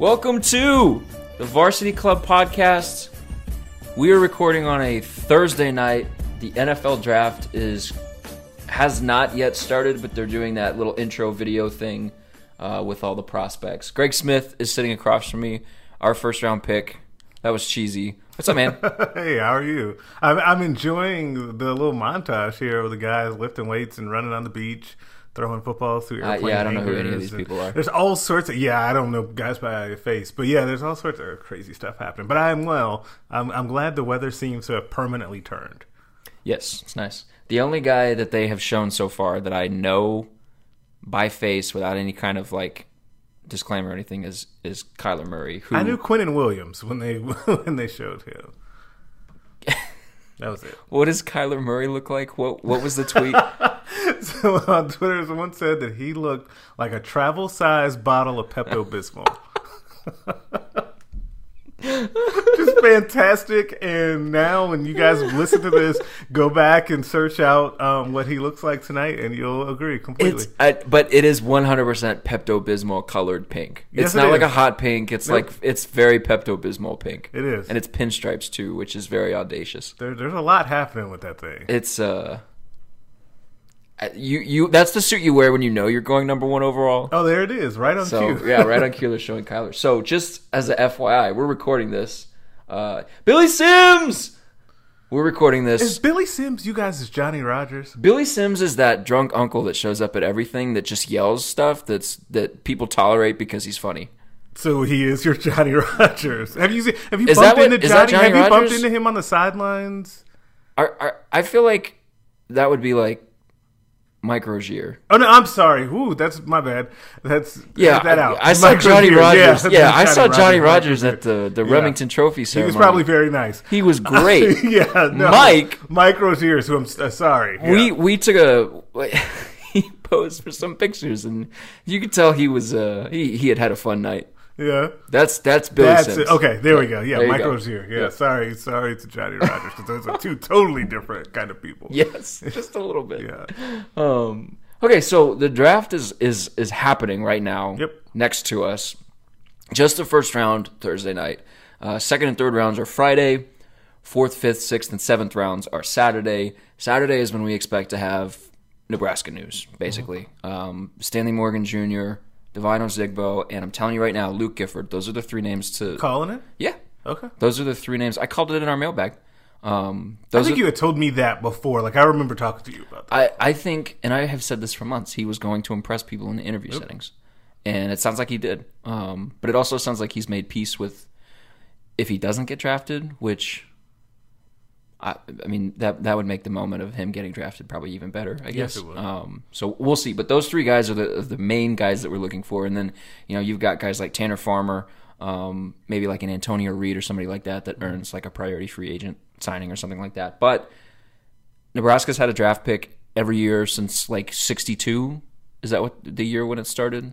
Welcome to the Varsity Club podcast. We are recording on a Thursday night. The NFL draft is has not yet started, but they're doing that little intro video thing uh, with all the prospects. Greg Smith is sitting across from me, our first round pick. That was cheesy. What's up, man? hey, how are you? I'm, I'm enjoying the little montage here of the guys lifting weights and running on the beach, throwing footballs through Uh, yeah, I don't know who any of these people are. There's all sorts of yeah, I don't know guys by face, but yeah, there's all sorts of crazy stuff happening. But I'm well. I'm I'm glad the weather seems to have permanently turned. yes, it's nice. The only guy that they have shown so far that I know by face without any kind of like disclaimer or anything is is Kyler Murray. Who I knew Quinnen Williams when they when they showed him. That was it. what does Kyler Murray look like? What what was the tweet? So on Twitter, someone said that he looked like a travel-sized bottle of Pepto Bismol. Just fantastic. And now, when you guys listen to this, go back and search out um, what he looks like tonight, and you'll agree completely. I, but it is 100% Pepto Bismol colored pink. Yes, it's it not like a hot pink. It's like it's very Pepto Bismol pink. It is. and it's pinstripes too, which is very audacious. there, there's a lot happening with that thing. It's uh, you you that's the suit you wear when you know you're going number one overall. Oh, there it is, right on So cue. yeah, right on cue they're showing Kyler. So just as a FYI, we're recording this. Uh, Billy Sims. We're recording this. Is Billy Sims you guys is Johnny Rodgers? Billy Sims is that drunk uncle that shows up at everything that just yells stuff that's that people tolerate because he's funny. So he is your Johnny Rodgers. Have you seen, have you Is bumped what- into Johnny? Johnny have you bumped into him on the sidelines? Are, are, I feel like that would be like Mike Rozier. Oh no, I'm sorry. Ooh, that's my bad. That's Yeah, that I, out. I saw Mike Johnny. Rodgers. Yeah, that's I saw Johnny Mike Rodgers at the, the Yeah. Rimington Trophy ceremony. He was probably very nice. He was great. yeah, no. Mike- Mike Rozier. Who I'm uh, sorry. Yeah. We we took a he posed for some pictures and you could tell he was uh he, he had had a fun night. Yeah. That's that's Billy That's Sims. it. Okay, there we go. Yeah, There Mike go. Rozier. Yeah, Yeah. sorry, sorry to Johnny Rodgers because those are two totally different kind of people. Yes, just a little bit. Yeah. Um. Okay, so the draft is is is happening right now. Yep. Next to us, just the first round Thursday night. Uh, second and third rounds are Friday. Fourth, fifth, sixth, and seventh rounds are Saturday. Saturday is when we expect to have Nebraska news, basically. Um, Stanley Morgan Jr., Devine Ozigbo, and I'm telling you right now, Luke Gifford. Those are the three names to. Calling it. Yeah, Okay. those are the three names. I called it in our mailbag. Um, I those think are, you had told me that before. Like I remember talking to you about that. I, I think, and I have said this for months, he was going to impress people in the interview settings. And it sounds like he did. Um, but it also sounds like he's made peace with if he doesn't get drafted, which I, I mean that that would make the moment of him getting drafted probably even better. I guess. it would. Um, so we'll see. But those three guys are the the main guys that we're looking for. And then you know you've got guys like Tanner Farmer, um, maybe like an Antonio Reed or somebody like that that earns like a priority free agent signing or something like that. But Nebraska's had a draft pick every year since like '62. Is that what the year when it started?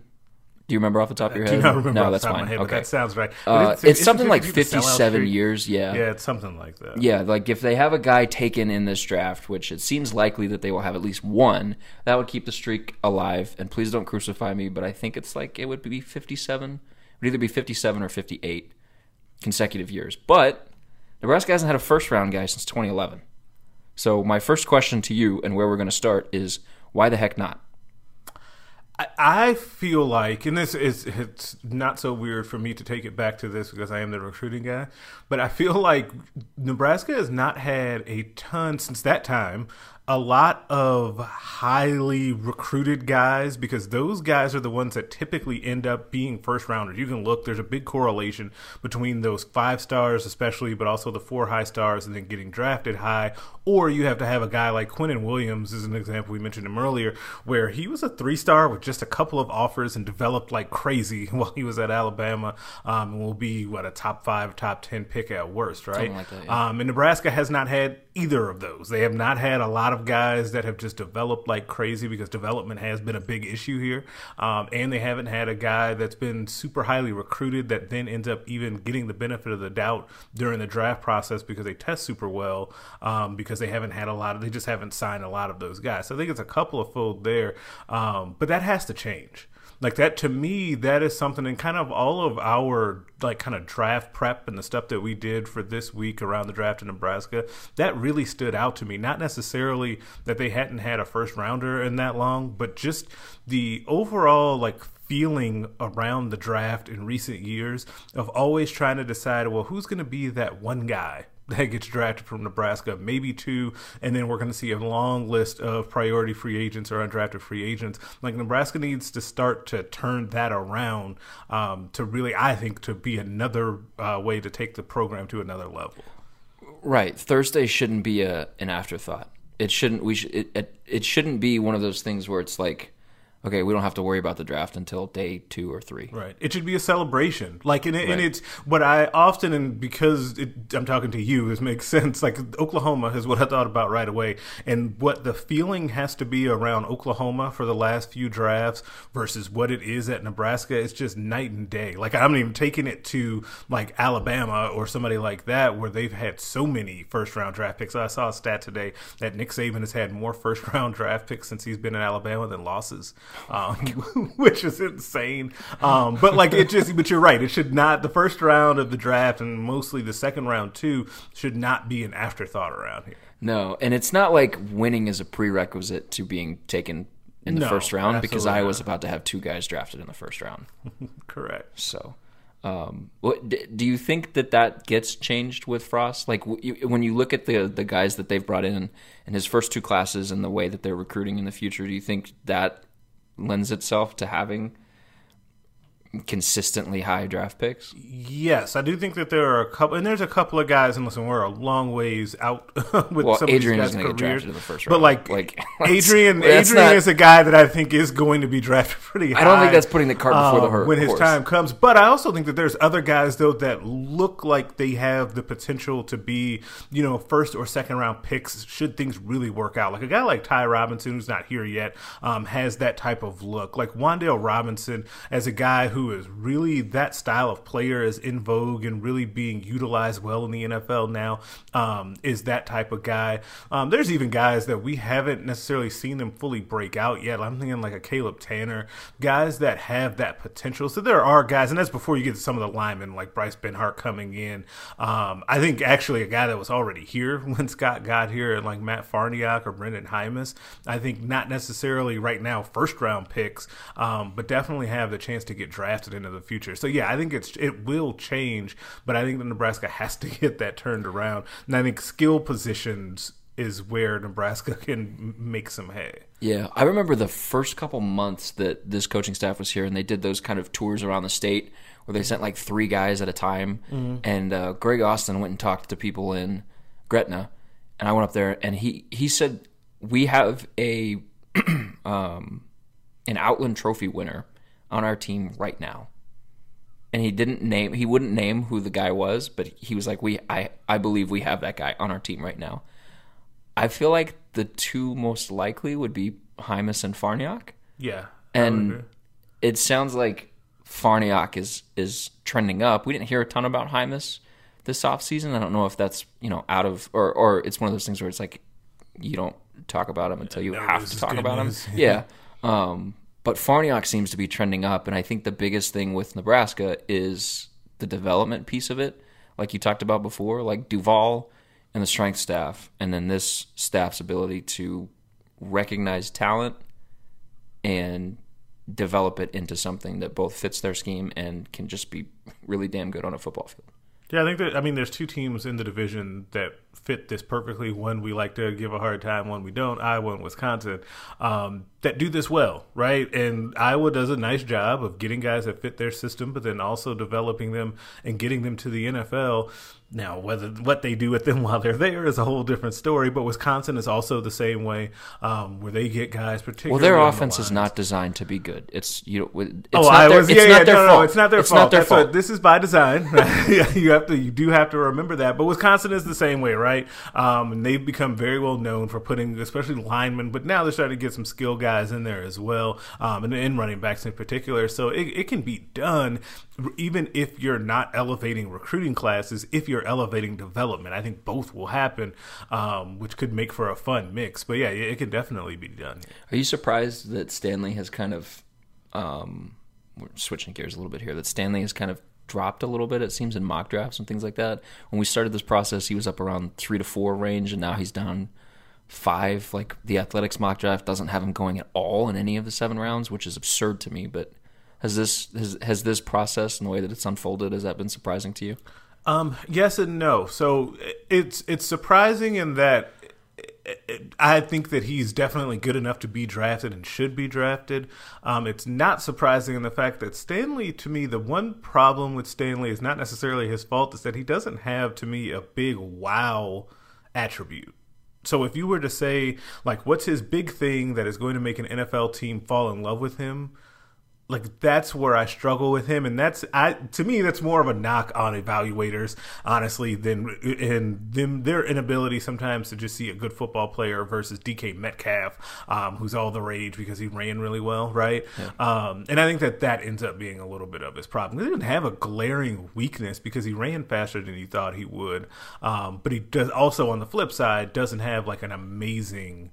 Do you remember off the top of your Do head? you not remember no, that's fine. head, but okay, that sounds right. Uh, it's- it's, something like 57 years. Yeah. Yeah, it's something like that. Yeah, like if they have a guy taken in this draft, which it seems likely that they will have at least one, that would keep the streak alive. And please don't crucify me, but I think it's like it would be 57. It would either be 57 or 58 consecutive years. But Nebraska hasn't had a first round guy since 2011. So my first question to you and where we're going to start is why the heck not? I, feel like, and this is it's not so weird for me to take it back to this because I am the recruiting guy, but I feel like Nebraska has not had a ton since that time a lot of highly recruited guys because those guys are the ones that typically end up being first rounders. You can look, there's a big correlation between those five stars, especially, but also the four high stars and then getting drafted high. Or you have to have a guy like Quinnen Williams, is an example. We mentioned him earlier, where he was a three star with just a couple of offers and developed like crazy while he was at Alabama um, and will be, what, a top five, top 10 pick at worst, right? Like that, yeah. um, and Nebraska has not had either of those. They have not had a lot of guys that have just developed like crazy because development has been a big issue here. Um, and they haven't had a guy that's been super highly recruited that then ends up even getting the benefit of the doubt during the draft process because they test super well um, because they haven't had a lot of, they just haven't signed a lot of those guys. So I think it's a couple of fold there. Um, but that has to change like that to me that is something and kind of all of our like kind of draft prep and the stuff that we did for this week around the draft in Nebraska that really stood out to me. Not necessarily that they hadn't had a first rounder in that long but just the overall like feeling around the draft in recent years of always trying to decide well who's going to be that one guy that gets drafted from Nebraska, maybe two, and then we're going to see a long list of priority free agents or undrafted free agents. Like Nebraska needs to start to turn that around um, to really, I think, to be another uh, way to take the program to another level. Right. Thursday shouldn't be a an afterthought. It shouldn't. We should. It, it, it shouldn't be one of those things where it's like okay, we don't have to worry about the draft until day two or three. Right. It should be a celebration. Like, and, it, right. and it's what I often, and because it, I'm talking to you, this makes sense. Like, Oklahoma is what I thought about right away. And what the feeling has to be around Oklahoma for the last few drafts versus what it is at Nebraska it's just night and day. Like, I'm even taking it to like Alabama or somebody like that where they've had so many first round draft picks. I saw a stat today that Nick Saban has had more first round draft picks since he's been in Alabama than losses um, which is insane. Um, but like it just, but you're right. It should not. The first round of the draft and mostly the second round too should not be an afterthought around here. No, and it's not like winning is a prerequisite to being taken in the No, first round because I was about to have two guys drafted in the first round. Correct. So, um, what, do you think that that gets changed with Frost? Like w- when you look at the the guys that they've brought in in his first two classes and the way that they're recruiting in the future, do you think that lends itself to having consistently high draft picks? Yes, I do think that there are a couple, and there's a couple of guys, and listen, we're a long ways out with Well, some Adrian of these guys' get drafted in the first round. But like, Like, Adrian, Adrian not- is a guy that I think is going to be drafted pretty high. I don't think that's putting the cart before the horse when his time comes. But I also think that there's other guys though that look like they have the potential to be, you know, first or second round picks should things really work out. Like a guy like Ty Robinson, who's not here yet, um, has that type of look. Like Wan'Dale Robinson, as a guy who is really that style of player is in vogue and really being utilized well in the NFL now, um, is that type of guy. Um, there's even guys that we haven't necessarily seen them fully break out yet. I'm thinking like a Caleb Tanner, guys that have that potential. So there are guys, and that's before you get to some of the linemen like Bryce Benhart coming in. Um, I think actually a guy that was already here when Scott got here, and like Matt Farniok or Brendan Jaimes. I think not necessarily right now first round picks, um, but definitely have the chance to get drafted into the future. So yeah, I think it's it will change, but I think that Nebraska has to get that turned around, and I think skill positions is where Nebraska can make some hay. Yeah, I remember the first couple months that this coaching staff was here, and they did those kind of tours around the state where they sent like three guys at a time. And uh, Greg Austin went and talked to people in Gretna, and I went up there, and he he said we have a um, an Outland Trophy winner on our team right now. And he didn't name he wouldn't name who the guy was, but he was like, "We I I believe we have that guy on our team right now." I feel like the two most likely would be Jaimes and Farniok. Yeah, I would agree. And it sounds like Farniok is is trending up. We didn't hear a ton about Jaimes this offseason. I don't know if that's, you know, out of or or it's one of those things where it's like you don't talk about him until you no have to talk about news. him. Yeah. Um but Farniok seems to be trending up and I think the biggest thing with Nebraska is the development piece of it. Like you talked about before, like Duval and the strength staff and then this staff's ability to recognize talent and develop it into something that both fits their scheme and can just be really damn good on a football field. Yeah, I think that I mean there's two teams in the division that fit this perfectly. One we like to give a hard time, one we don't. Iowa and Wisconsin um, that do this well, right? And Iowa does a nice job of getting guys that fit their system, but then also developing them and getting them to the NFL. Now, whether what they do with them while they're there is a whole different story. But Wisconsin is also the same way, um, where they get guys particularly. Well, their offense the is not designed to be good. It's you. Know, it's Oh, not I their, it's yeah, not yeah, their no, fault. no, it's not their it's fault. Not their That's fault. what- this is by design. You have to, you do have to remember that. But Wisconsin is the same way, right? Um, and they've become very well known for putting, especially linemen, but now they're starting to get some skill guys in there as well, um, and, and running backs in particular. So it, it can be done, even if you're not elevating recruiting classes. If you're elevating development, I think both will happen, um, which could make for a fun mix. But yeah, it can definitely be done. Are you surprised that Stanley has kind of, um, we're switching gears a little bit here, that Stanley has kind of dropped a little bit, it seems, in mock drafts and things like that? When we started this process, he was up around three to four range, and now he's down five. Like the Athletic's mock draft doesn't have him going at all in any of the seven rounds, which is absurd to me. But has this has, has this process and the way that it's unfolded has that been surprising to you? Um, yes and no. So it's it's surprising in that I think that he's definitely good enough to be drafted and should be drafted. Um, it's not surprising in the fact that Stanley, to me, the one problem with Stanley is not necessarily his fault, is that he doesn't have, to me, a big wow attribute. So if you were to say, like, what's his big thing that is going to make an NFL team fall in love with him? Like that's where I struggle with him, and that's I to me that's more of a knock on evaluators, honestly, than and them their inability sometimes to just see a good football player versus DK Metcalf, um, who's all the rage because he ran really well, right? Um, and I think that that ends up being a little bit of his problem. He didn't have a glaring weakness because he ran faster than he thought he would, um, but he does also on the flip side doesn't have like an amazing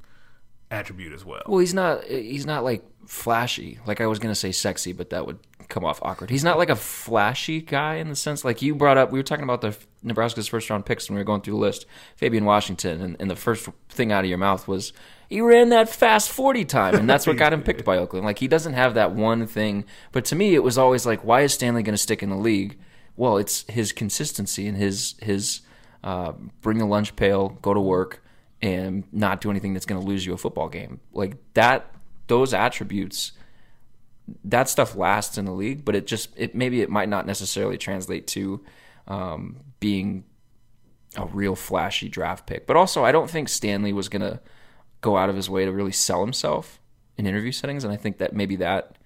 attribute as well. Well, he's not. He's not like flashy. Like I was gonna say sexy, but that would come off awkward. He's not like a flashy guy in the sense like you brought up. We were talking about the Nebraska's first round picks when we were going through the list. Fabian Washington, and, and the first thing out of your mouth was he ran that fast forty time, and that's what got him picked by Oakland. Like he doesn't have that one thing. But to me, it was always like, why is Stanley going to stick in the league? Well, it's his consistency and his his uh, bring the lunch pail, go to work and not do anything that's going to lose you a football game. Like that, those attributes, that stuff lasts in the league, but it just, it maybe it might not necessarily translate to um, being a real flashy draft pick. But also, I don't think Stanley was going to go out of his way to really sell himself in interview settings, and I think that maybe that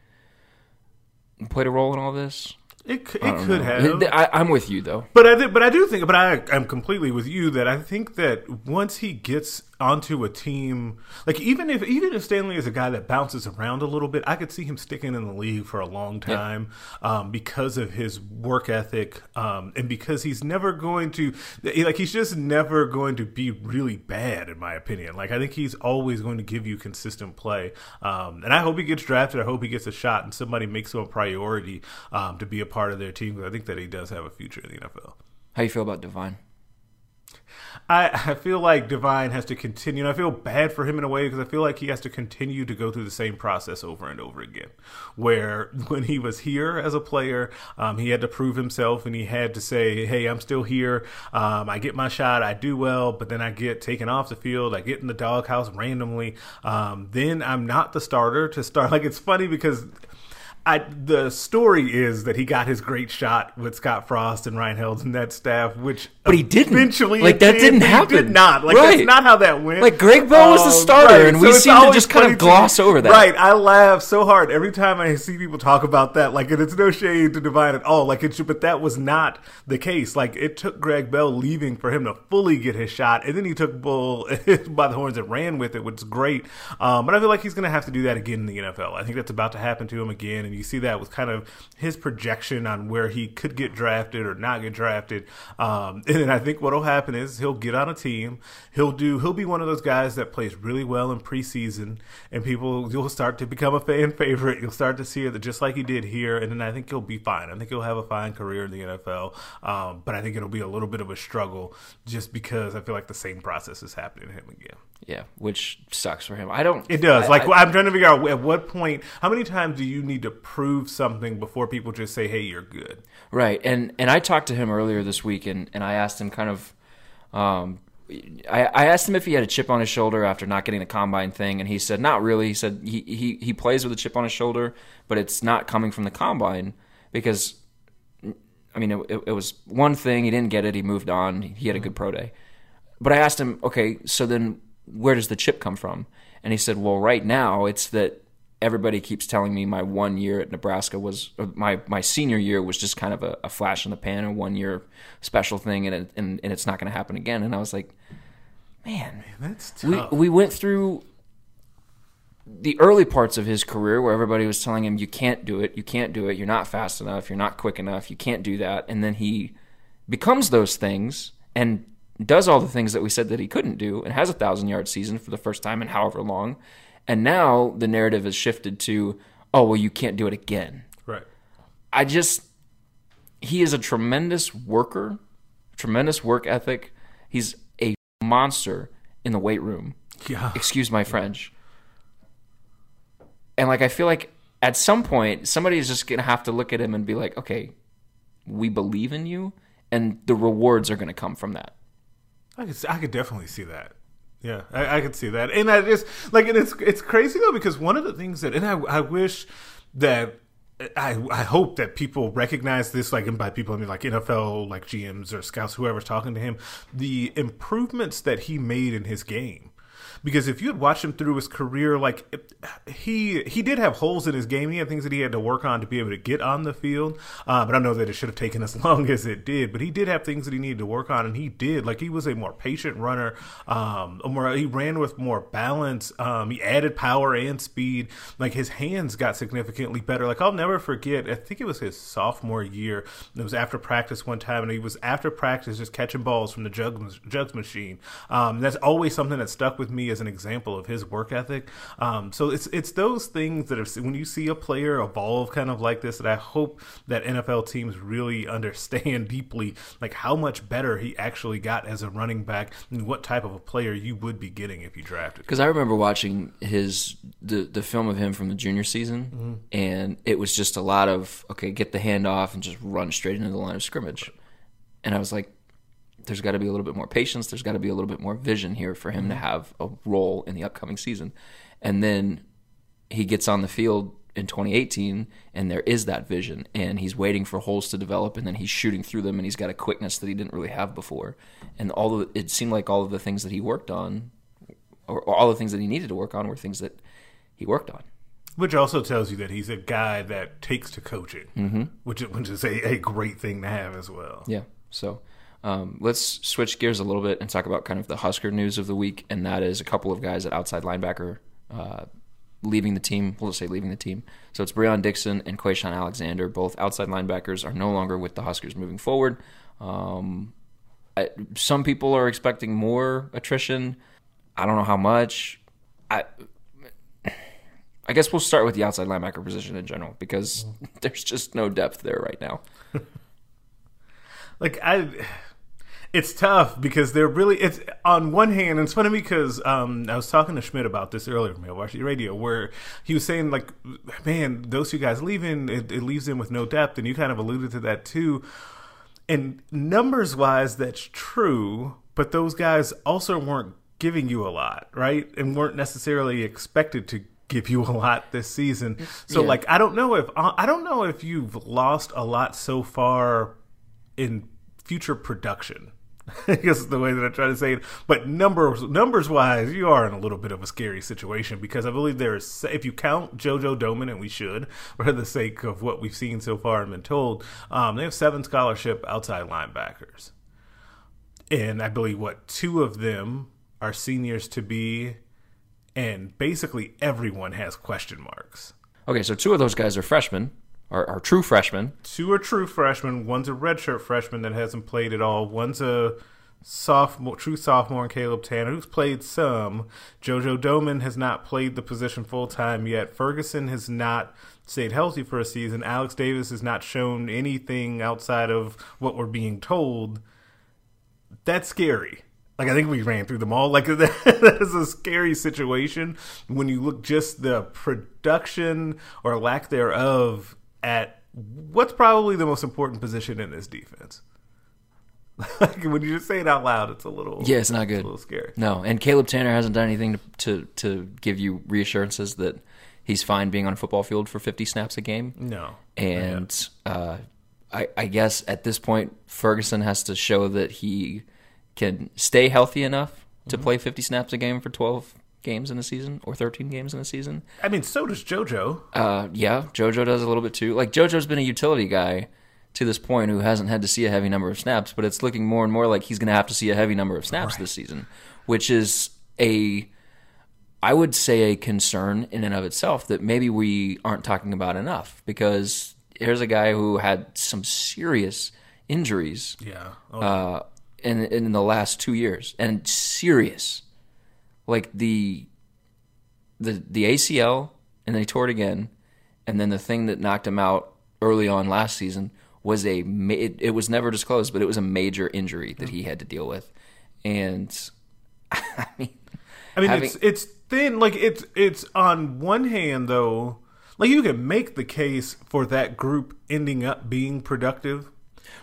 played a role in all this. It, c- it could know. have. I, I'm with you though. But I but I do think, but I am completely with you that I think that once he gets onto a team, like even if even if Stanley is a guy that bounces around a little bit, I could see him sticking in the league for a long time um, because of his work ethic um, and because he's never going to like he's just never going to be really bad in my opinion. Like I think he's always going to give you consistent play, um, and I hope he gets drafted. I hope he gets a shot and somebody makes him a priority um, to be a part of their team. I think that he does have a future in the NFL. How you feel about Divine? I, I feel like Divine has to continue. And I feel bad for him in a way because I feel like he has to continue to go through the same process over and over again. Where when he was here as a player, um, he had to prove himself and he had to say, "Hey, I'm still here. Um, I get my shot. I do well, but then I get taken off the field. I get in the doghouse randomly. Um, then I'm not the starter to start. Like it's funny because." I, the story is that he got his great shot with Scott Frost and Ryan Held and that staff, which But he didn't. Eventually, Like, that did, didn't happen. Did not like Right. that's not how that went. Like, Greg Bell was the Um, starter, and we seem to just kind of funny to gloss over that. Right, I laugh so hard every time I see people talk about that. Like, and it's no shade to Divine at all. Like, it should, but that was not the case. Like, it took Greg Bell leaving for him to fully get his shot, and then he took Bull by the horns and ran with it, which is great. Um, but I feel like he's going to have to do that again in the NFL. I think that's about to happen to him again, and you see that was kind of his projection on where he could get drafted or not get drafted. Um, and then I think what'll happen is he'll get on a team. He'll do. He'll be one of those guys that plays really well in preseason, and people you'll start to become a fan favorite. You'll start to see it just like he did here, and then I think he'll be fine. I think he'll have a fine career in the NFL. Um, but I think it'll be a little bit of a struggle just because I feel like the same process is happening to him again. Yeah, which sucks for him. I don't. It does. I- like I- I'm trying to figure out at what point, how many times do you need to prove something before people just say, "Hey, you're good"? Right, and and I talked to him earlier this week, and, and I asked him kind of, um, I, I asked him if he had a chip on his shoulder after not getting the combine thing, and he said not really. He said he, he, he plays with a chip on his shoulder, but it's not coming from the combine because, I mean, it, it was one thing. He didn't get it. He moved on. He had a good pro day. But I asked him, okay, so then where does the chip come from? And he said, well, right now it's that everybody keeps telling me my one year at Nebraska was my my senior year was just kind of a, a flash in the pan, a one year special thing, and it, and, and it's not going to happen again. And I was like, man, Man, that's we tough. we went through the early parts of his career where everybody was telling him you can't do it, you can't do it, you're not fast enough, you're not quick enough, you can't do that, and then he becomes those things and does all the things that we said that he couldn't do and has a thousand yard season for the first time in however long. And now the narrative has shifted to, oh well, you can't do it again. right. I just he is a tremendous worker, tremendous work ethic. He's a monster in the weight room. Yeah. Excuse my French. And like I feel like at some point somebody is just gonna have to look at him and be like, okay, we believe in you, and the rewards are gonna come from that. I could, I could definitely see that. Yeah, I, I could see that, and I just like, and it's it's crazy though because one of the things that, and I I wish that I I hope that people recognize this, like, and by people I mean like NFL, like GMs or scouts, whoever's talking to him, the improvements that he made in his game. Because if you had watched him through his career, like it- he he did have holes in his game. He had things that he had to work on to be able to get on the field. Uh, but I know that it should have taken as long as it did. But he did have things that he needed to work on, and he did. Like he was a more patient runner. Um, more he ran with more balance. Um, he added power and speed. Like his hands got significantly better. Like I'll never forget. I think it was his sophomore year. It was after practice one time, and he was after practice just catching balls from the jugs jugs machine. Um, that's always something that stuck with me as an example of his work ethic. Um, so it's it's those things that when you see a player evolve kind of like this, that I hope that NFL teams really understand deeply, like how much better he actually got as a running back and what type of a player you would be getting if you drafted. Because I remember watching his the the film of him from the junior season, and it was just a lot of okay, get the hand off and just run straight into the line of scrimmage, and I was like, there's got to be a little bit more patience. There's got to be a little bit more vision here for him to have a role in the upcoming season, and then he gets on the field in 2018 and there is that vision and he's waiting for holes to develop and then he's shooting through them and he's got a quickness that he didn't really have before and all of it seemed like all of the things that he worked on or, or all the things that he needed to work on were things that he worked on Which also tells you that he's a guy that takes to coaching, mm-hmm. which, is- which is a, a great thing to have as well. yeah so um, let's switch gears a little bit and talk about kind of the Husker news of the week, and that is a couple of guys at outside linebacker uh, leaving the team. We'll just say leaving the team. So it's Breon Dixon and Quayshon Alexander, both outside linebackers, are no longer with the Huskers moving forward. Um, I, some people are expecting more attrition. I don't know how much. I I guess we'll start with the outside linebacker position in general because there's just no depth there right now. like I it's tough because they're really it's on one hand and it's funny because um I was talking to Schmidt about this earlier from Milwaukee Radio where he was saying like man those two guys leaving it, it leaves them with no depth and you kind of alluded to that too and numbers wise that's true but those guys also weren't giving you a lot right and weren't necessarily expected to give you a lot this season so Yeah. like i don't know if i don't know if you've lost a lot so far in future production. I guess is the way that I try to say it. But numbers numbers wise, you are in a little bit of a scary situation because I believe there is if you count JoJo Domann, and we should, for the sake of what we've seen so far and been told, um, they have seven scholarship outside linebackers. And I believe what two of them are seniors to be, and basically everyone has question marks. Okay, so two of those guys are freshmen, are, are true freshmen. Two are true freshmen. One's a redshirt freshman that hasn't played at all. One's a sophomore, true sophomore, in Caleb Tanner, who's played some. JoJo Domann has not played the position full time yet. Ferguson has not stayed healthy for a season. Alex Davis has not shown anything outside of what we're being told. That's scary. Like I think we ran through them all. Like that is a scary situation when you look just the production or lack thereof at what's probably the most important position in this defense. like when you just say it out loud, it's a little Yeah, it's not good. a little scary. No, and Caleb Tanner hasn't done anything to, to to give you reassurances that he's fine being on a football field for 50 snaps a game. No, And uh, I, I guess at this point, Ferguson has to show that he can stay healthy enough to Mm-hmm. play 50 snaps a game for 12 games in a season or 13 games in a season. I mean so does JoJo. Uh, yeah, JoJo does a little bit too. Like JoJo's been a utility guy to this point who hasn't had to see a heavy number of snaps, but it's looking more and more like he's going to have to see a heavy number of snaps this season, which is a I would say a concern in and of itself that maybe we aren't talking about enough because here's a guy who had some serious injuries Yeah. Oh, uh, in in the last two years, and serious, like the the the ACL, and then he tore it again, and then the thing that knocked him out early on last season was a ma- it, it was never disclosed, but it was a major injury that he had to deal with, and I mean, I mean, having- it's it's thin. Like it's it's on one hand though, like you can make the case for that group ending up being productive.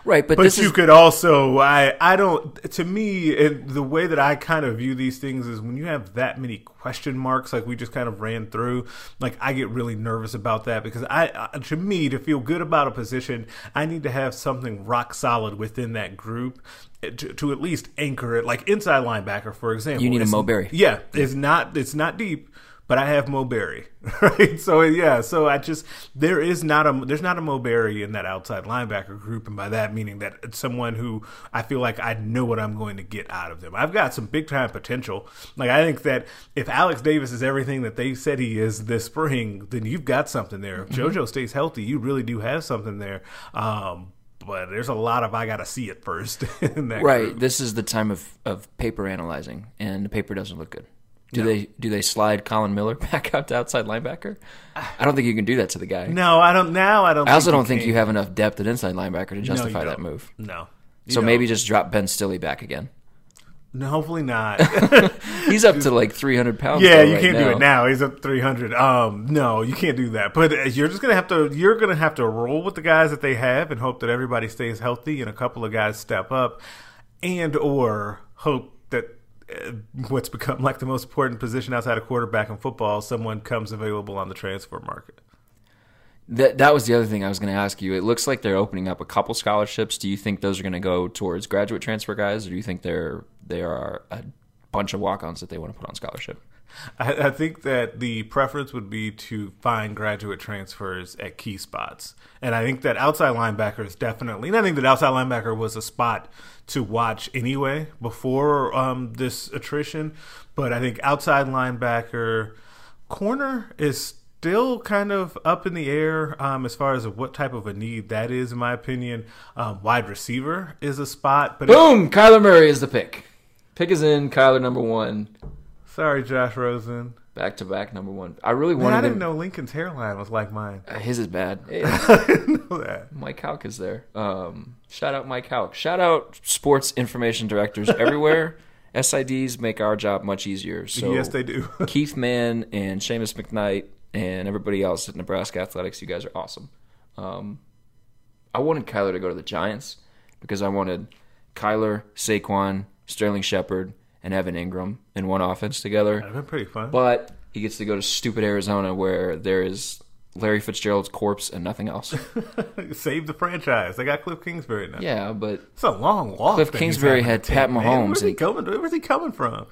Right, but, But you is could also, I, I don't. To me, and the way that I kind of view these things is when you have that many question marks, like we just kind of ran through. Like I get really nervous about that because I, I to me, to feel good about a position, I need to have something rock solid within that group eh, to, to at least anchor it. Like inside linebacker, for example, You need a Mo Barry. Yeah, it's not. It's not deep. But I have Mo Barry, right? So yeah, so I just there is not a there's not a Mo Barry in that outside linebacker group, and by that meaning that it's someone who I feel like I know what I'm going to get out of them. I've got some big time potential. Like I think that if Alex Davis is everything that they said he is this spring, then you've got something there. If JoJo stays healthy, you really do have something there. Um, but there's a lot of I got to see it first in that right. group. This is the time of, of paper analyzing, and the paper doesn't look good. Do they do they slide Collin Miller back out to outside linebacker? I don't think you can do that to the guy. No, I don't. Now I don't. I also don't think can. you have enough depth at inside linebacker to No, justify that move. No. So don't. maybe just drop Ben Stille back again. No, hopefully not. He's up to like 300 pounds. yeah, you right can't do it now. He's up 300. Um, no, you can't do that. But uh, you're just gonna have to. You're gonna have to roll with the guys that they have and hope that everybody stays healthy and a couple of guys step up, and or hope that. Uh, what's become like the most important position outside of quarterback in football, someone comes available on the transfer market. That that was the other thing I was going to ask you. It looks like they're opening up a couple scholarships. Do you think those are going to go towards graduate transfer guys, or do you think there there are a bunch of walk-ons that they want to put on scholarship? I, I think that the preference would be to find graduate transfers at key spots. And I think that outside linebacker is definitely, and I think that outside linebacker was a spot to watch anyway before um, this attrition. But I think outside linebacker, corner is still kind of up in the air um, as far as what type of a need that is, in my opinion. Um, wide receiver is a spot, but Boom! Kyler Murray is the pick. Pick is in. Kyler number one. Sorry, Josh Rosen. Back to back number one. I really Man, wanted I didn't him. know Lincoln's hairline was like mine. Uh, His is bad. Hey, I didn't know that. Mike Hauk is there. Um, shout out Mike Hauk. Shout out sports information directors everywhere. SIDs make our job much easier. So yes, they do. Keith Mann and Seamus McKnight and everybody else at Nebraska Athletics, you guys are awesome. Um, I wanted Kyler to go to the Giants because I wanted Kyler, Saquon, Sterling Shepard, and Evan Engram in one offense together. That'd been pretty fun. But he gets to go to stupid Arizona where there is Larry Fitzgerald's corpse and nothing else. Save the franchise. They got Cliff Kingsbury now. yeah, but It's a long walk. Cliff Kingsbury had Pat man. Mahomes Where's he coming? Where's he coming from?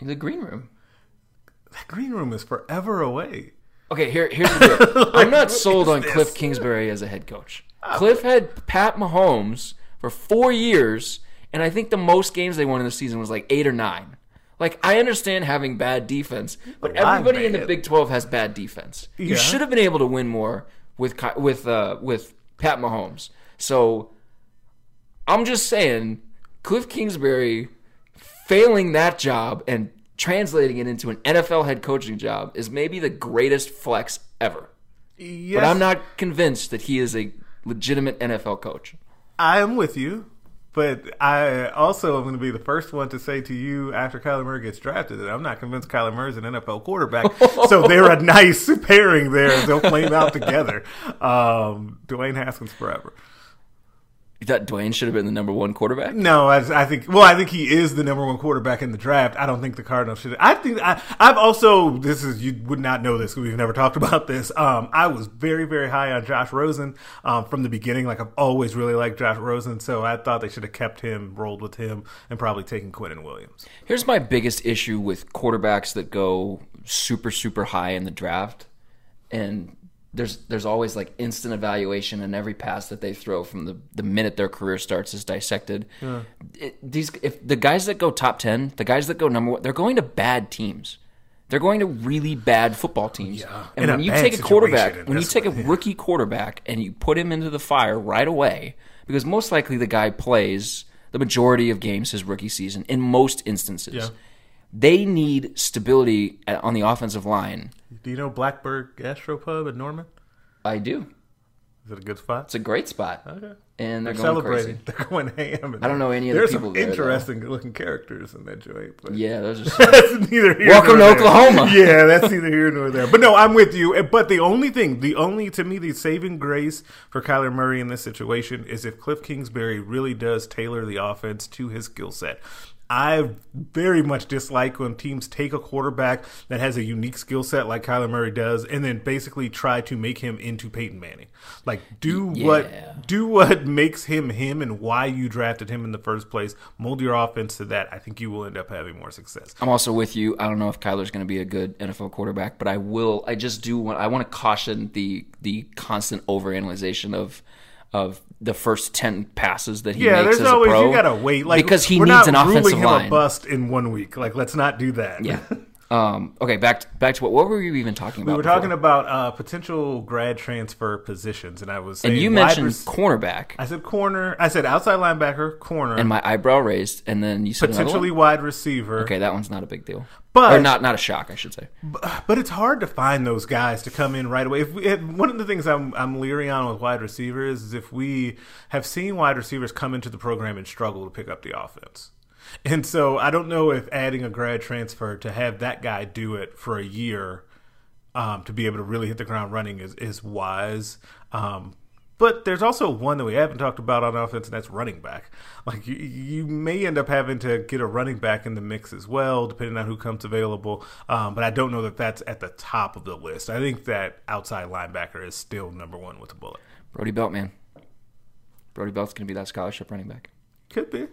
the green room. That green room is forever away. Okay, here, here's the deal. I'm not sold on this? Cliff Kingsbury as a head coach. Ah. Cliff had Pat Mahomes for four years, and I think the most games they won in the season was like eight or nine. Like, I understand having bad defense, but everybody in the. Big 12 has bad defense. You should have been able to win more with with uh, with Pat Mahomes. So, I'm just saying, Cliff Kingsbury failing that job and translating it into an NFL head coaching job is maybe the greatest flex ever. Yes, But I'm not convinced that he is a legitimate NFL coach. I am with you, but I also am going to be the first one to say to you after Kyler Murray gets drafted that I'm not convinced Kyler Murray is an NFL quarterback. so they're a nice pairing there. They'll flame out together. Um, Dwayne Haskins forever. You thought Dwayne should have been the number one quarterback? No, I, I, think. Well, I think he is the number one quarterback in the draft. I don't think the Cardinals should. I think I, have also. This is you would not know this. We've never talked about this. Um, I was very very high on Josh Rosen um, from the beginning. Like I've always really liked Josh Rosen, so I thought they should have kept him, rolled with him, and probably taken Quinnen Williams. Here's my biggest issue with quarterbacks that go super super high in the draft, and there's there's always like instant evaluation and every pass that they throw from the, the minute their career starts is dissected. Yeah. It, these if the guys that go top ten, the guys that go number one, they're going to bad teams. They're going to really bad football teams. Yeah. And In when you take a quarterback, when you take a rookie quarterback and you put him into the fire right away, because most likely the guy plays the majority of games his rookie season in most instances. Yeah. They need stability on the offensive line do you know Blackbird Gastropub in Norman? I do. Is it a good spot? It's a great spot. Okay. And they're, they're celebrating. Crazy. They're going ham. I don't know any other people. There's some interesting there, looking characters in that joint. But yeah, those are. that's neither here Welcome to. Oklahoma. yeah, that's neither here nor there. But no, I'm with you. But the only thing, the only to me, the saving grace for Kyler Murray in this situation is if Cliff Kingsbury really does tailor the offense to his skill set. I very much dislike when teams take a quarterback that has a unique skill set like Kyler Murray does, and then basically try to make him into Peyton Manning. Like do yeah. what do what makes him him and why you drafted him in the first place. Mold your offense to that. I think you will end up having more success. I'm also with you. I don't know if Kyler's going to be a good NFL quarterback, but I will. I just do want. I want to caution the the constant overanalyzation of of the first ten passes that he yeah, makes there's as always, a pro. You gotta wait, like because he needs an offensive line. A bust in one week. Like let's not do that. Yeah. Um, okay, back to, back to what? What were we even talking about? We were before? talking about uh, potential grad transfer positions, and I was saying and you mentioned res- cornerback. I said corner. I said outside linebacker, corner, and my eyebrow raised, and then you said potentially wide receiver. Okay, that one's not a big deal, but or not not a shock, I should say. But, but it's hard to find those guys to come in right away. If we, one of the things I'm I'm leery on with wide receivers is if we have seen wide receivers come into the program and struggle to pick up the offense. And so I don't know if adding a grad transfer to have that guy do it for a year um, to be able to really hit the ground running is, is wise. Um, but there's also one that we haven't talked about on offense, and that's running back. Like you, you may end up having to get a running back in the mix as well, depending on who comes available. Um, but I don't know that that's at the top of the list. I think that outside linebacker is still number one with a bullet. Brody Belt, man. Brody Belt's going to be that scholarship running back. Could be.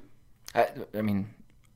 I, I mean,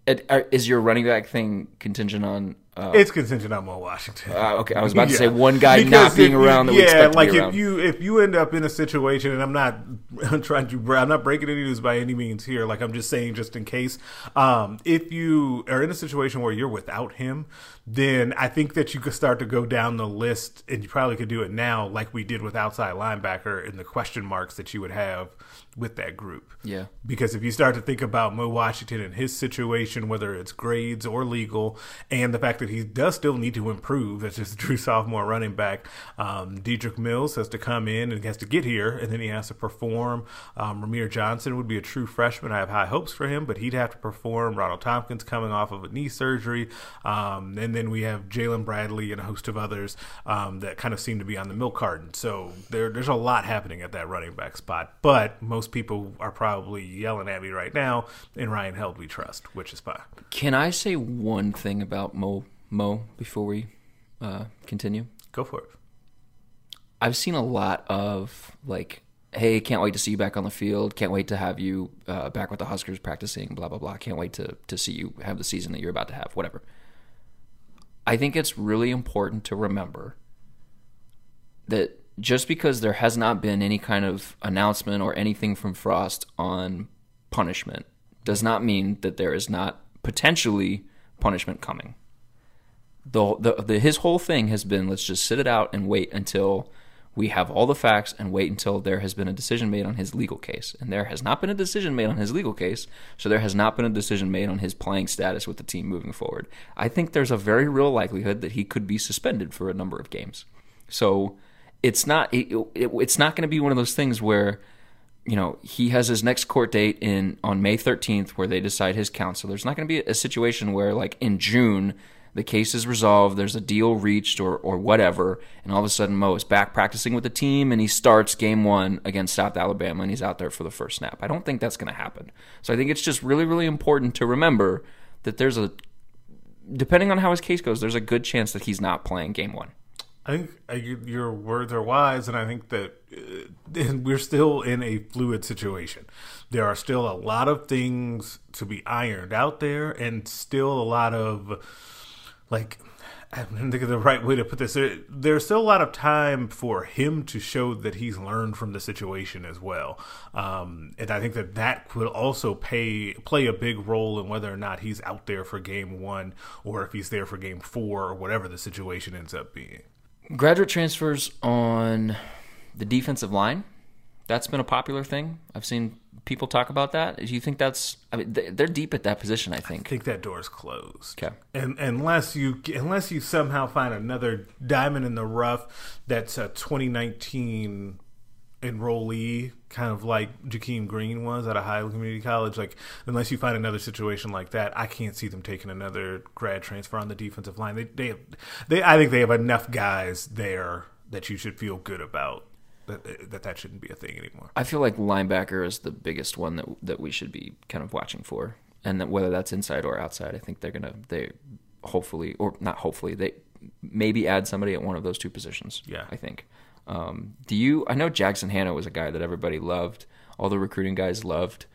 it, are, is your running back thing contingent on? Uh, it's contingent on Mo Washington. Uh, okay, I was about to yeah. say one guy because not being around. That yeah, like if around. you if you end up in a situation, and I'm not I'm trying to I'm not breaking any news by any means here. Like I'm just saying, just in case, um, if you are in a situation where you're without him, then I think that you could start to go down the list, and you probably could do it now, like we did with outside linebacker, and the question marks that you would have with that group. Yeah. Because if you start to think about Mo Washington and his situation, whether it's grades or legal, and the fact that he does still need to improve as just true sophomore running back, um, Dedrick Mills has to come in and has to get here, and then he has to perform. Um, Rahmir Johnson would be a true freshman. I have high hopes for him, but he'd have to perform. Ronald Thompkins coming off of a knee surgery. Um, and then we have Jaylin Bradley and a host of others um, that kind of seem to be on the milk carton. So there, there's a lot happening at that running back spot. But most people are probably yelling at me right now. In Ryan Held, we trust, which is fine. Can I say one thing about Mo Mo before we uh, continue? Go for it. I've seen a lot of like, hey, can't wait to see you back on the field. Can't wait to have you uh, back with the Huskers practicing. Blah blah blah. Can't wait to to see you have the season that you're about to have. Whatever. I think it's really important to remember that just because there has not been any kind of announcement or anything from Frost on punishment does not mean that there is not potentially punishment coming. The, the, the, his whole thing has been let's just sit it out and wait until we have all the facts and wait until there has been a decision made on his legal case. And there has not been a decision made on his legal case, so there has not been a decision made on his playing status with the team moving forward. I think there's a very real likelihood that he could be suspended for a number of games. So it's not it, it, it's not going to be one of those things where you know he has his next court date in on May 13th where they decide his counsel. There's not going to be a situation where like in June the case is resolved, there's a deal reached or, or whatever, and all of a sudden Mo is back practicing with the team and he starts game one against South Alabama and he's out there for the first snap. I don't think that's going to happen. So I think it's just really, really important to remember that there's a, depending on how his case goes, there's a good chance that he's not playing game one. I think your words are wise, and I think that uh, we're still in a fluid situation. There are still a lot of things to be ironed out there, and still a lot of like I don't think of the right way to put this. There, there's still a lot of time for him to show that he's learned from the situation as well, um, and I think that that will also pay play a big role in whether or not he's out there for game one or if he's there for game four or whatever the situation ends up being. Graduate transfers on the defensive line. That's been a popular thing. I've seen people talk about that. Do you think that's? I mean, they're deep at that position. I think. I think that door's closed. Okay. And unless you unless you somehow find another diamond in the rough that's a 2019 enrollee, kind of like Jahkeem Green was at a Highland Community College. Like, unless you find another situation like that, I can't see them taking another grad transfer on the defensive line. They, they, they I think they have enough guys there that you should feel good about that, that that shouldn't be a thing anymore. I feel like linebacker is the biggest one that that we should be kind of watching for, and that whether that's inside or outside, I think they're gonna they hopefully or not hopefully they maybe add somebody at one of those two positions. Yeah, I think. Um, do you? I know Jackson Hannah was a guy that everybody loved. All the recruiting guys loved.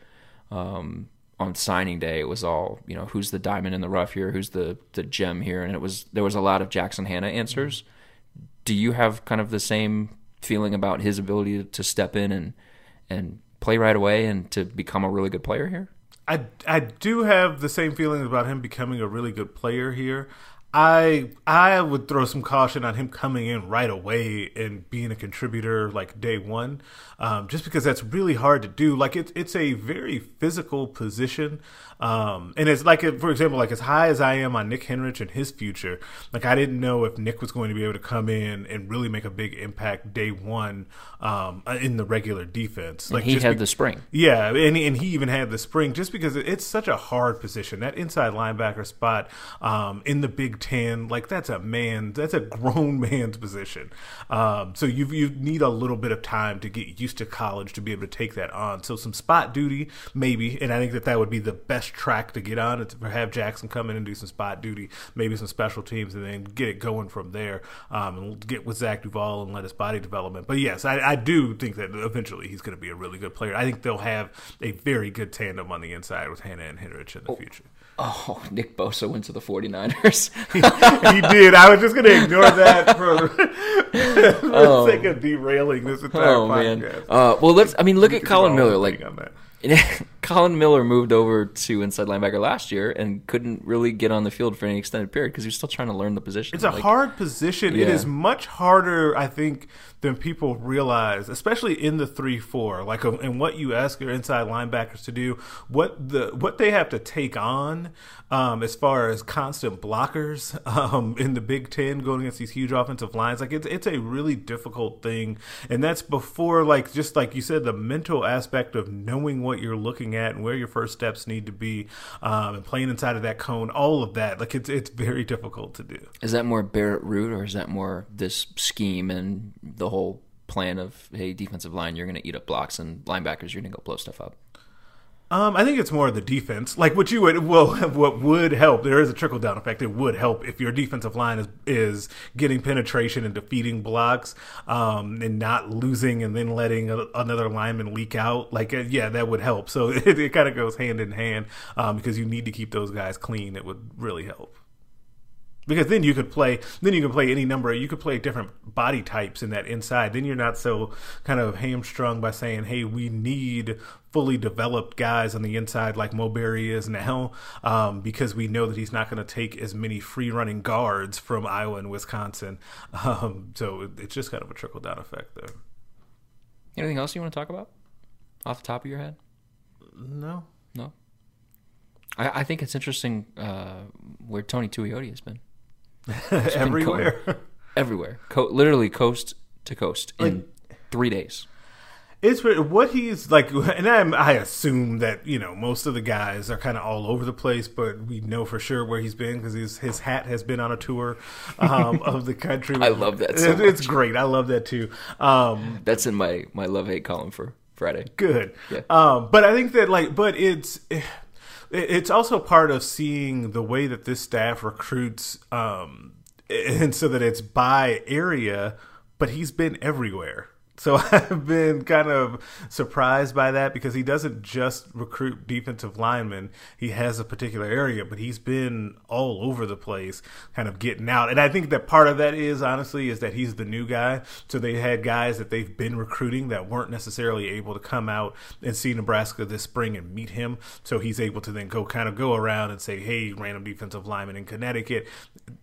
Um, on signing day, it was all you know. Who's the diamond in the rough here? Who's the the gem here? And it was there was a lot of Jackson Hannah answers. Mm-hmm. Do you have kind of the same feeling about his ability to step in and and play right away and to become a really good player here? I I do have the same feelings about him becoming a really good player here. I I would throw some caution on him coming in right away and being a contributor like day one, um, just because that's really hard to do. Like it's it's a very physical position, um, and it's like for example, like as high as I am on Nick Henrich and his future, like I didn't know if Nick was going to be able to come in and really make a big impact day one um, in the regular defense. Like and he had be- the spring, yeah, and and he even had the spring just because it's such a hard position that inside linebacker spot um, in the Big Ten, like that's a man, that's a grown man's position. Um, so you you need a little bit of time to get used to college to be able to take that on. So some spot duty, maybe, and I think that that would be the best track to get on. To have Jackson come in and do some spot duty, maybe some special teams, and then get it going from there. Um, and get with Zach Duval and let his body development. But yes, I, I do think that eventually he's going to be a really good player. I think they'll have a very good tandem on the inside with Hannah and Henrich in the oh. future. Oh, Nick Bosa went to the 49ers. he, did. I was just going to ignore that for, for oh. the sake of derailing this entire oh, podcast. Man. Uh, well, let's. I mean, look at Collin Miller. Like, Collin Miller moved over to inside linebacker last year and couldn't really get on the field for any extended period because he was still trying to learn the position. It's a like, hard position. Yeah. It is much harder, I think, than people realize, especially in the three four. Like, and what you ask your inside linebackers to do, what the what they have to take on um, as far as constant blockers um, in the Big Ten going against these huge offensive lines. Like, it's it's a really difficult thing, and that's before like just like you said, the mental aspect of knowing what you're looking at and where your first steps need to be, um, and playing inside of that cone. All of that, like it's it's very difficult to do. Is that more Barrett Ruud, or is that more this scheme and the whole plan of hey defensive line you're going to eat up blocks and linebackers you're going to go blow stuff up um, I think it's more the defense. Like what you would, well, what would help. There is a trickle down effect. It would help if your defensive line is is getting penetration and defeating blocks, um, and not losing and then letting a, another lineman leak out. Like, uh, yeah, that would help. So it, it kind of goes hand in hand um, because you need to keep those guys clean. It would really help because then you could play then you can play any number you could play different body types in that inside. Then you're not so kind of hamstrung by saying hey we need fully developed guys on the inside like Mo Barry is now um, because we know that he's not going to take as many free running guards from Iowa and Wisconsin. Um, so it's just kind of a trickle down effect there. Anything else you want to talk about? Off the top of your head? No. No? I, I think it's interesting uh, where Tony Tuioti has been everywhere, everywhere, Co- literally coast to coast in like, three days. It's what he's like, and I'm, I assume that you know most of the guys are kind of all over the place, but we know for sure where he's been because his his hat has been on a tour um, of the country. I love that so It- It's great. I love that too. Um, That's in my my love hate column for Friday. good. Yeah. Um, but I think that like, but it's it- it's also part of seeing the way that this staff recruits, um, and so that it's by area. But he's been everywhere. So I've been kind of surprised by that because he doesn't just recruit defensive linemen. He has a particular area, but he's been all over the place kind of getting out. And I think that part of that is honestly is that he's the new guy. So they had guys that they've been recruiting that weren't necessarily able to come out and see Nebraska this spring and meet him. So he's able to then go kind of go around and say, Hey, random defensive lineman in Connecticut,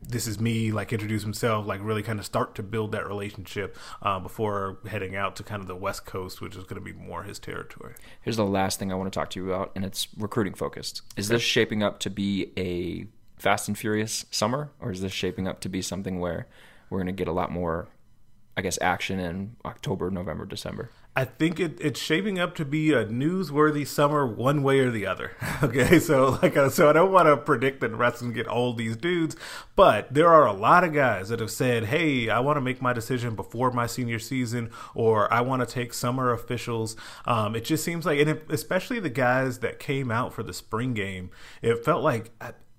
this is me, like introduce himself, like really kind of start to build that relationship uh, before heading out to kind of the West Coast, which is going to be more his territory. Here's the last thing I want to talk to you about, and it's recruiting focused. Is this shaping up to be a fast and furious summer, or is this shaping up to be something where we're going to get a lot more, I guess, action in October, November, December? I think it, it's shaping up to be a newsworthy summer, one way or the other. Okay, so like, uh, so I don't want to predict that gonna get all these dudes, but there are a lot of guys that have said, "Hey, I want to make my decision before my senior season, or I want to take summer officials." Um, it just seems like, and it, especially the guys that came out for the spring game, it felt like.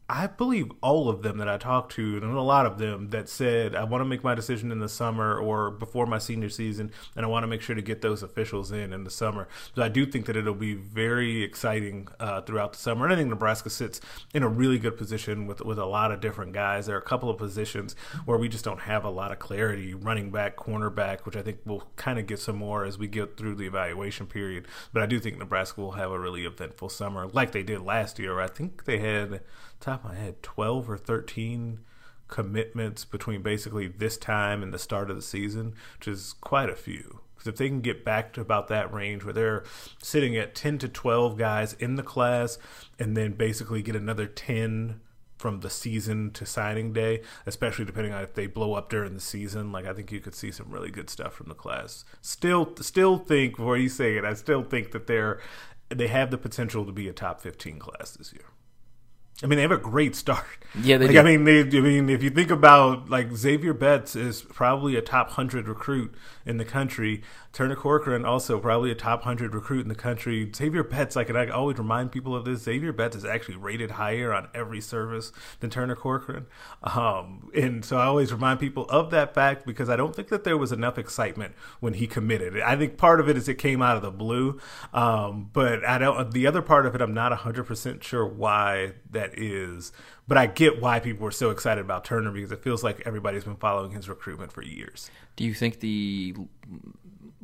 I, believe all of them that I talked to, and a lot of them that said, I want to make my decision in the summer or before my senior season, and I want to make sure to get those officials in in the summer. So I do think that it'll be very exciting uh, throughout the summer. And I think Nebraska sits in a really good position with, with a lot of different guys. There are a couple of positions where we just don't have a lot of clarity running back, cornerback, which I think we'll kind of get some more as we get through the evaluation period. But I do think Nebraska will have a really eventful summer like they did last year. I think they had top of my head, 12 or 13 commitments between basically this time and the start of the season, which is quite a few. Because if they can get back to about that range where they're sitting at 10 to 12 guys in the class and then basically get another 10 from the season to signing day, especially depending on if they blow up during the season. Like I think you could see some really good stuff from the class. Still, still think before you say it, I still think that they're they have the potential to be a top 15 class this year. I mean, they have a great start. Yeah, they like, do. I mean, they. I mean, if you think about like Xavier Betts is probably a top hundred recruit in the country. Turner Corcoran also probably a top hundred recruit in the country. Xavier Betts, I always remind people of this. Xavier Betts is actually rated higher on every service than Turner Corcoran, um, and so I always remind people of that fact because I don't think that there was enough excitement when he committed. I think part of it is it came out of the blue, um, but I don't. The other part of it, I'm not hundred percent sure why that is. But I get why people were so excited about Turner because it feels like everybody's been following his recruitment for years. Do you think the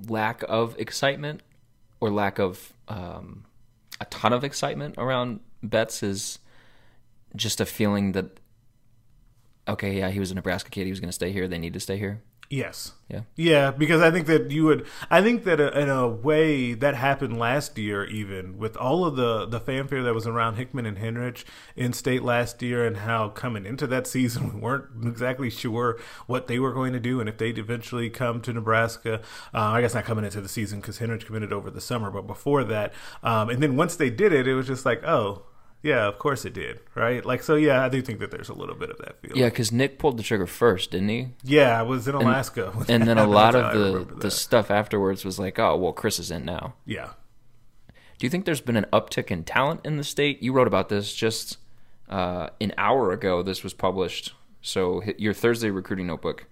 lack of excitement or lack of um, a ton of excitement around Betts is just a feeling that okay, yeah, he was a Nebraska kid, he was going to stay here, they need to stay here? Yes. Yeah. Yeah, because I think that you would. I think that uh, in a way that happened last year, even with all of the the fanfare that was around Hickman and Henrich in state last year, and how coming into that season we weren't exactly sure what they were going to do, and if they'd eventually come to Nebraska. Uh, I guess not coming into the season because Henrich committed over the summer, but before that, um, and then once they did it, it was just like, oh. Yeah, of course it did, right? Like, so yeah, I do think that there's a little bit of that feel. Yeah, because Nick pulled the trigger first, didn't he? Yeah, I was in Alaska. when And then a lot of the, the stuff afterwards was like, oh, well, Chris is in now. Yeah. Do you think there's been an uptick in talent in the state? You wrote about this just uh, an hour ago. This was published. So your Thursday recruiting notebook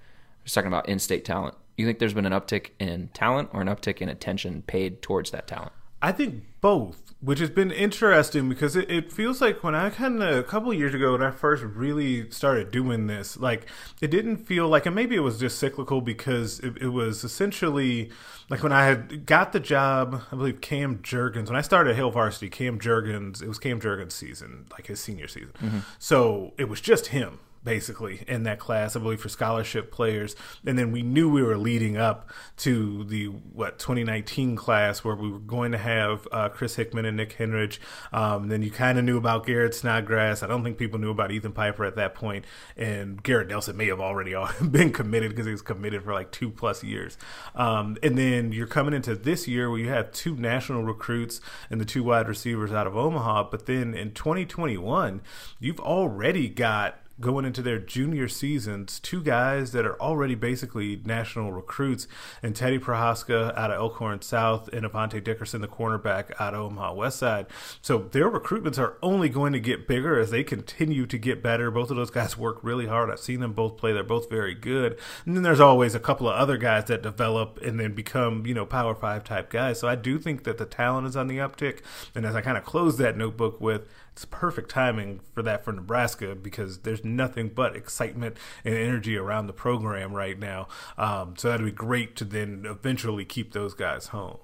was talking about in-state talent. You think there's been an uptick in talent or an uptick in attention paid towards that talent? I think both, which has been interesting because it, it feels like when I kind of a couple of years ago when I first really started doing this, like it didn't feel like, and maybe it was just cyclical because it, it was essentially like when I had got the job, I believe Cam Jurgens, when I started at Hail Varsity, Cam Jurgens, it was Cam Jurgens' season, like his senior season. Mm-hmm. So it was just him basically in that class, I believe, for scholarship players. And then we knew we were leading up to the what 2019 class where we were going to have uh, Chris Hickman and Nick Henrich. Um, then you kind of knew about Garrett Snodgrass. I don't think people knew about Ethan Piper at that point, and Garrett Nelson may have already been committed because he was committed for like two plus years. Um, and then you're coming into this year where you have two national recruits and the two wide receivers out of Omaha. But then in 2021, you've already got going into their junior seasons, two guys that are already basically national recruits, and Teddy Prochazka out of Elkhorn South and Avante Dickerson, the cornerback out of Omaha West Side. So their recruitments are only going to get bigger as they continue to get better. Both of those guys work really hard. I've seen them both play. They're both very good. And then there's always a couple of other guys that develop and then become, you know, Power Five type guys. So I do think that the talent is on the uptick. And as I kind of close that notebook with, it's perfect timing for that for Nebraska because there's nothing but excitement and energy around the program right now. Um, so that'd be great to then eventually keep those guys home.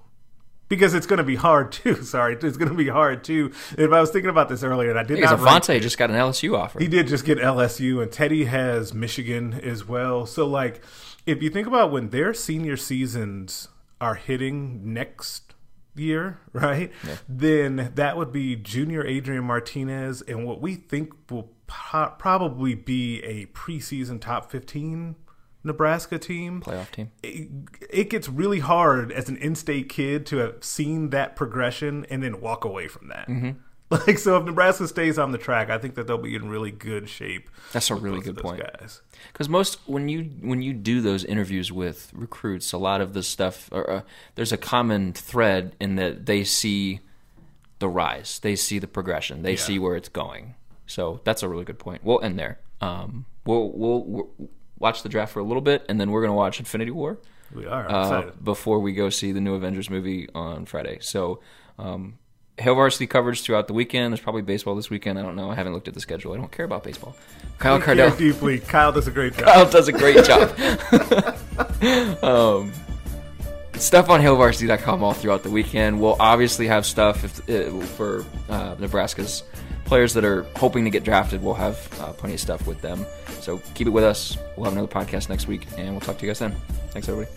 Because it's going to be hard too. Sorry, it's going to be hard too. If I was thinking about this earlier, and I did because not. Avante just got an LSU offer. He did just get LSU, and Teddy has Michigan as well. So, like, if you think about when their senior seasons are hitting next year, right? Yeah. Then that would be junior Adrian Martinez and what we think will po- probably be a preseason top 15 Nebraska team. Playoff team. It, it gets really hard as an in state kid to have seen that progression and then walk away from that. Mm-hmm. Like so, if Nebraska stays on the track, I think that they'll be in really good shape. That's a really good point, guys. Because most when you when you do those interviews with recruits, a lot of the stuff or, uh, there's a common thread in that they see the rise, they see the progression, they yeah. see where it's going. So that's a really good point. We'll end there. Um, we'll, we'll, we'll watch the draft for a little bit, and then we're going to watch Infinity War. We are uh, before we go see the new Avengers movie on Friday. So. Um, Hail Varsity coverage throughout the weekend. There's probably baseball this weekend. I don't know. I haven't looked at the schedule. I don't care about baseball. Kyle Cardell. deeply. Kyle does a great job. Kyle does a great job. um, stuff on hailvarsity.com all throughout the weekend. We'll obviously have stuff if, uh, for uh, Nebraska's players that are hoping to get drafted. We'll have uh, plenty of stuff with them. So keep it with us. We'll have another podcast next week, and we'll talk to you guys then. Thanks, everybody.